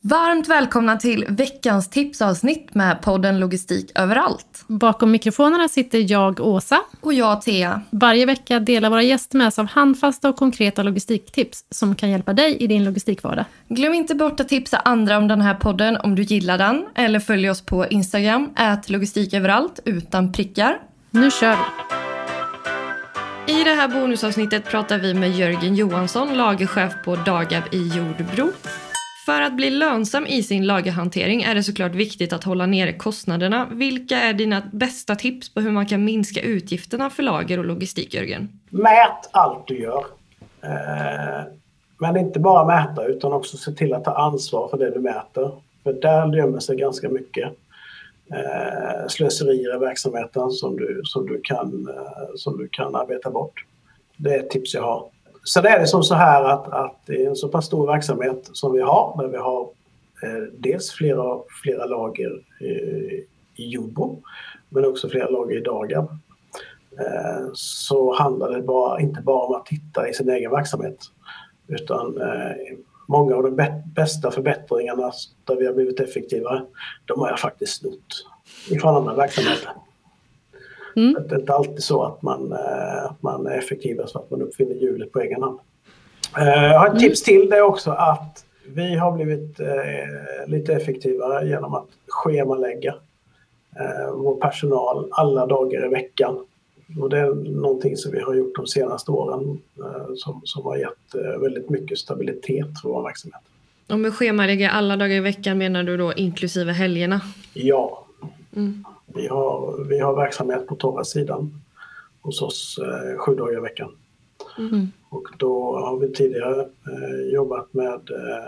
Varmt välkomna till veckans tipsavsnitt med podden Logistik överallt. Bakom mikrofonerna sitter jag, Åsa. Och jag, Thea. Varje vecka delar våra gäster med sig av handfasta och konkreta logistiktips som kan hjälpa dig i din logistikvardag. Glöm inte bort att tipsa andra om den här podden om du gillar den eller följ oss på Instagram, ät logistiköverallt utan prickar. Nu kör vi! I det här bonusavsnittet pratar vi med Jörgen Johansson, lagerchef på Dagab i Jordbro. För att bli lönsam i sin lagerhantering är det såklart viktigt att hålla nere kostnaderna. Vilka är dina bästa tips på hur man kan minska utgifterna för lager och logistik, Jörgen? Mät allt du gör. Eh, men inte bara mäta utan också se till att ta ansvar för det du mäter. För där gömmer sig ganska mycket eh, slöserier i verksamheten som du, som, du kan, eh, som du kan arbeta bort. Det är ett tips jag har. Sen är det som så här att, att i en så pass stor verksamhet som vi har, där vi har eh, dels flera, flera lager eh, i Jordbro, men också flera lager i Dagab, eh, så handlar det bara, inte bara om att titta i sin egen verksamhet, utan eh, många av de bästa förbättringarna där vi har blivit effektivare, de har jag faktiskt snott ifrån andra verksamheter. Mm. Det är inte alltid så att man, eh, att man är effektiv så att man uppfinner hjulet på egen hand. Eh, jag har ett mm. tips till det också att vi har blivit eh, lite effektivare genom att schemalägga vår personal alla dagar i veckan. Och det är någonting som vi har gjort de senaste åren som, som har gett väldigt mycket stabilitet för vår verksamhet. Och med schemalägga alla dagar i veckan menar du då inklusive helgerna? Ja. Mm. Vi har, vi har verksamhet på torra sidan hos oss eh, sju dagar i veckan. Mm. Och då har vi tidigare eh, jobbat med, eh,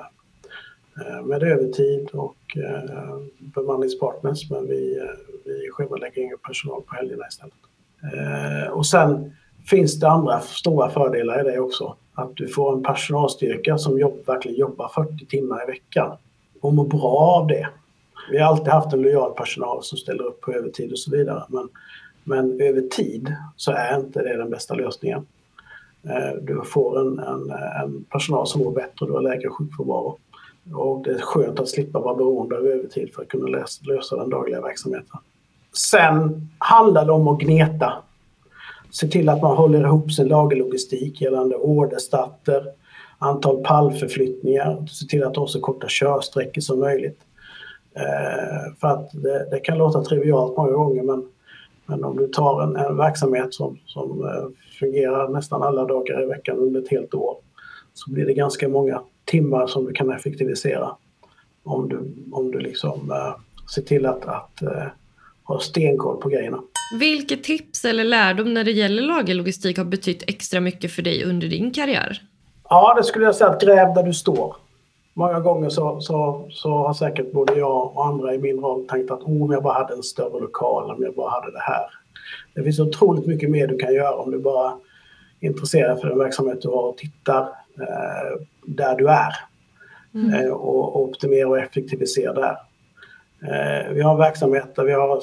eh med övertid och eh, bemanningspartners men vi, eh, vi schemalägger ingen personal på helgerna istället. Eh, och sen finns det andra stora fördelar i det också. Att du får en personalstyrka som jobb, verkligen jobbar 40 timmar i veckan och mår bra av det. Vi har alltid haft en lojal personal som ställer upp på övertid och så vidare. Men, men över tid så är inte det den bästa lösningen. Eh, du får en, en, en personal som mår bättre och du har lägre sjukfrånvaro. Och det är skönt att slippa vara beroende av övertid för att kunna lösa, lösa den dagliga verksamheten. Sen handlar det om att gneta. Se till att man håller ihop sin lagerlogistik gällande orderstarter, antal pallförflyttningar, se till att ha så korta körsträckor som möjligt. Eh, för att det, det, kan låta trivialt många gånger men, men om du tar en, en verksamhet som, som eh, fungerar nästan alla dagar i veckan under ett helt år så blir det ganska många timmar som du kan effektivisera om du, om du liksom uh, ser till att, att ha stenkoll på grejerna. Vilket tips eller lärdom när det gäller lagerlogistik har betytt extra mycket för dig under din karriär? Ja, det skulle jag säga att gräv där du står många gånger så, så, så har säkert både jag och andra i min roll tänkt att oh, om jag bara hade en större lokal, om jag bara hade det här. Det finns otroligt mycket mer du kan göra om du bara är intresserad för den verksamhet du har och tittar eh, där du är. Mm. Eh, och, och optimera och effektivisera där. Eh, vi har verksamhet där vi har,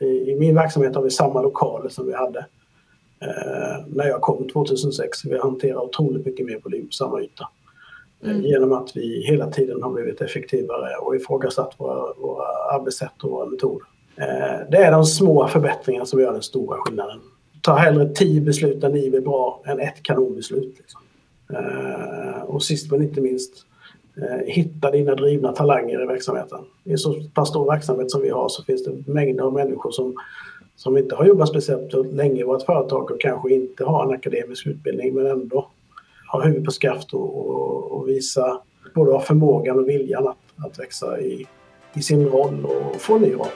i, i, min verksamhet har vi samma lokaler som vi hade eh, när jag kom 2006. Vi hanterar otroligt mycket mer volym på samma yta. Mm. Eh, genom att vi hela tiden har blivit effektivare och ifrågasatt våra, våra arbetssätt och våra metoder. Eh, det är de små förbättringarna som gör den stora skillnaden. Ta hellre tio beslut där ni är bra än ett kanonbeslut. Liksom. Eh, och sist men inte minst, eh, hitta dina drivna talanger i verksamheten. I en så pass stor verksamhet som vi har så finns det mängder av människor som, som inte har jobbat speciellt länge i vårt företag och kanske inte har en akademisk utbildning men ändå ha huvudet på skaft och, och, och, visa både ha förmågan och viljan att, att växa i, i sin roll och få en ny roll.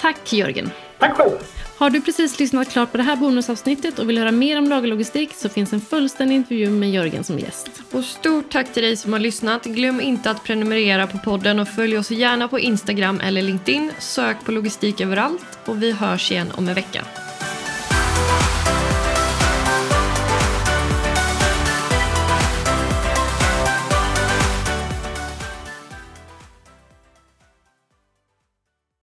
Tack Jörgen. Tack själv. Har du precis lyssnat klart på det här bonusavsnittet och vill höra mer om lagerlogistik så finns en fullständig intervju med Jörgen som gäst. Och stort tack till dig som har lyssnat. Glöm inte att prenumerera på podden och följ oss gärna på Instagram eller LinkedIn. Sök på logistik överallt och vi hörs igen om en vecka.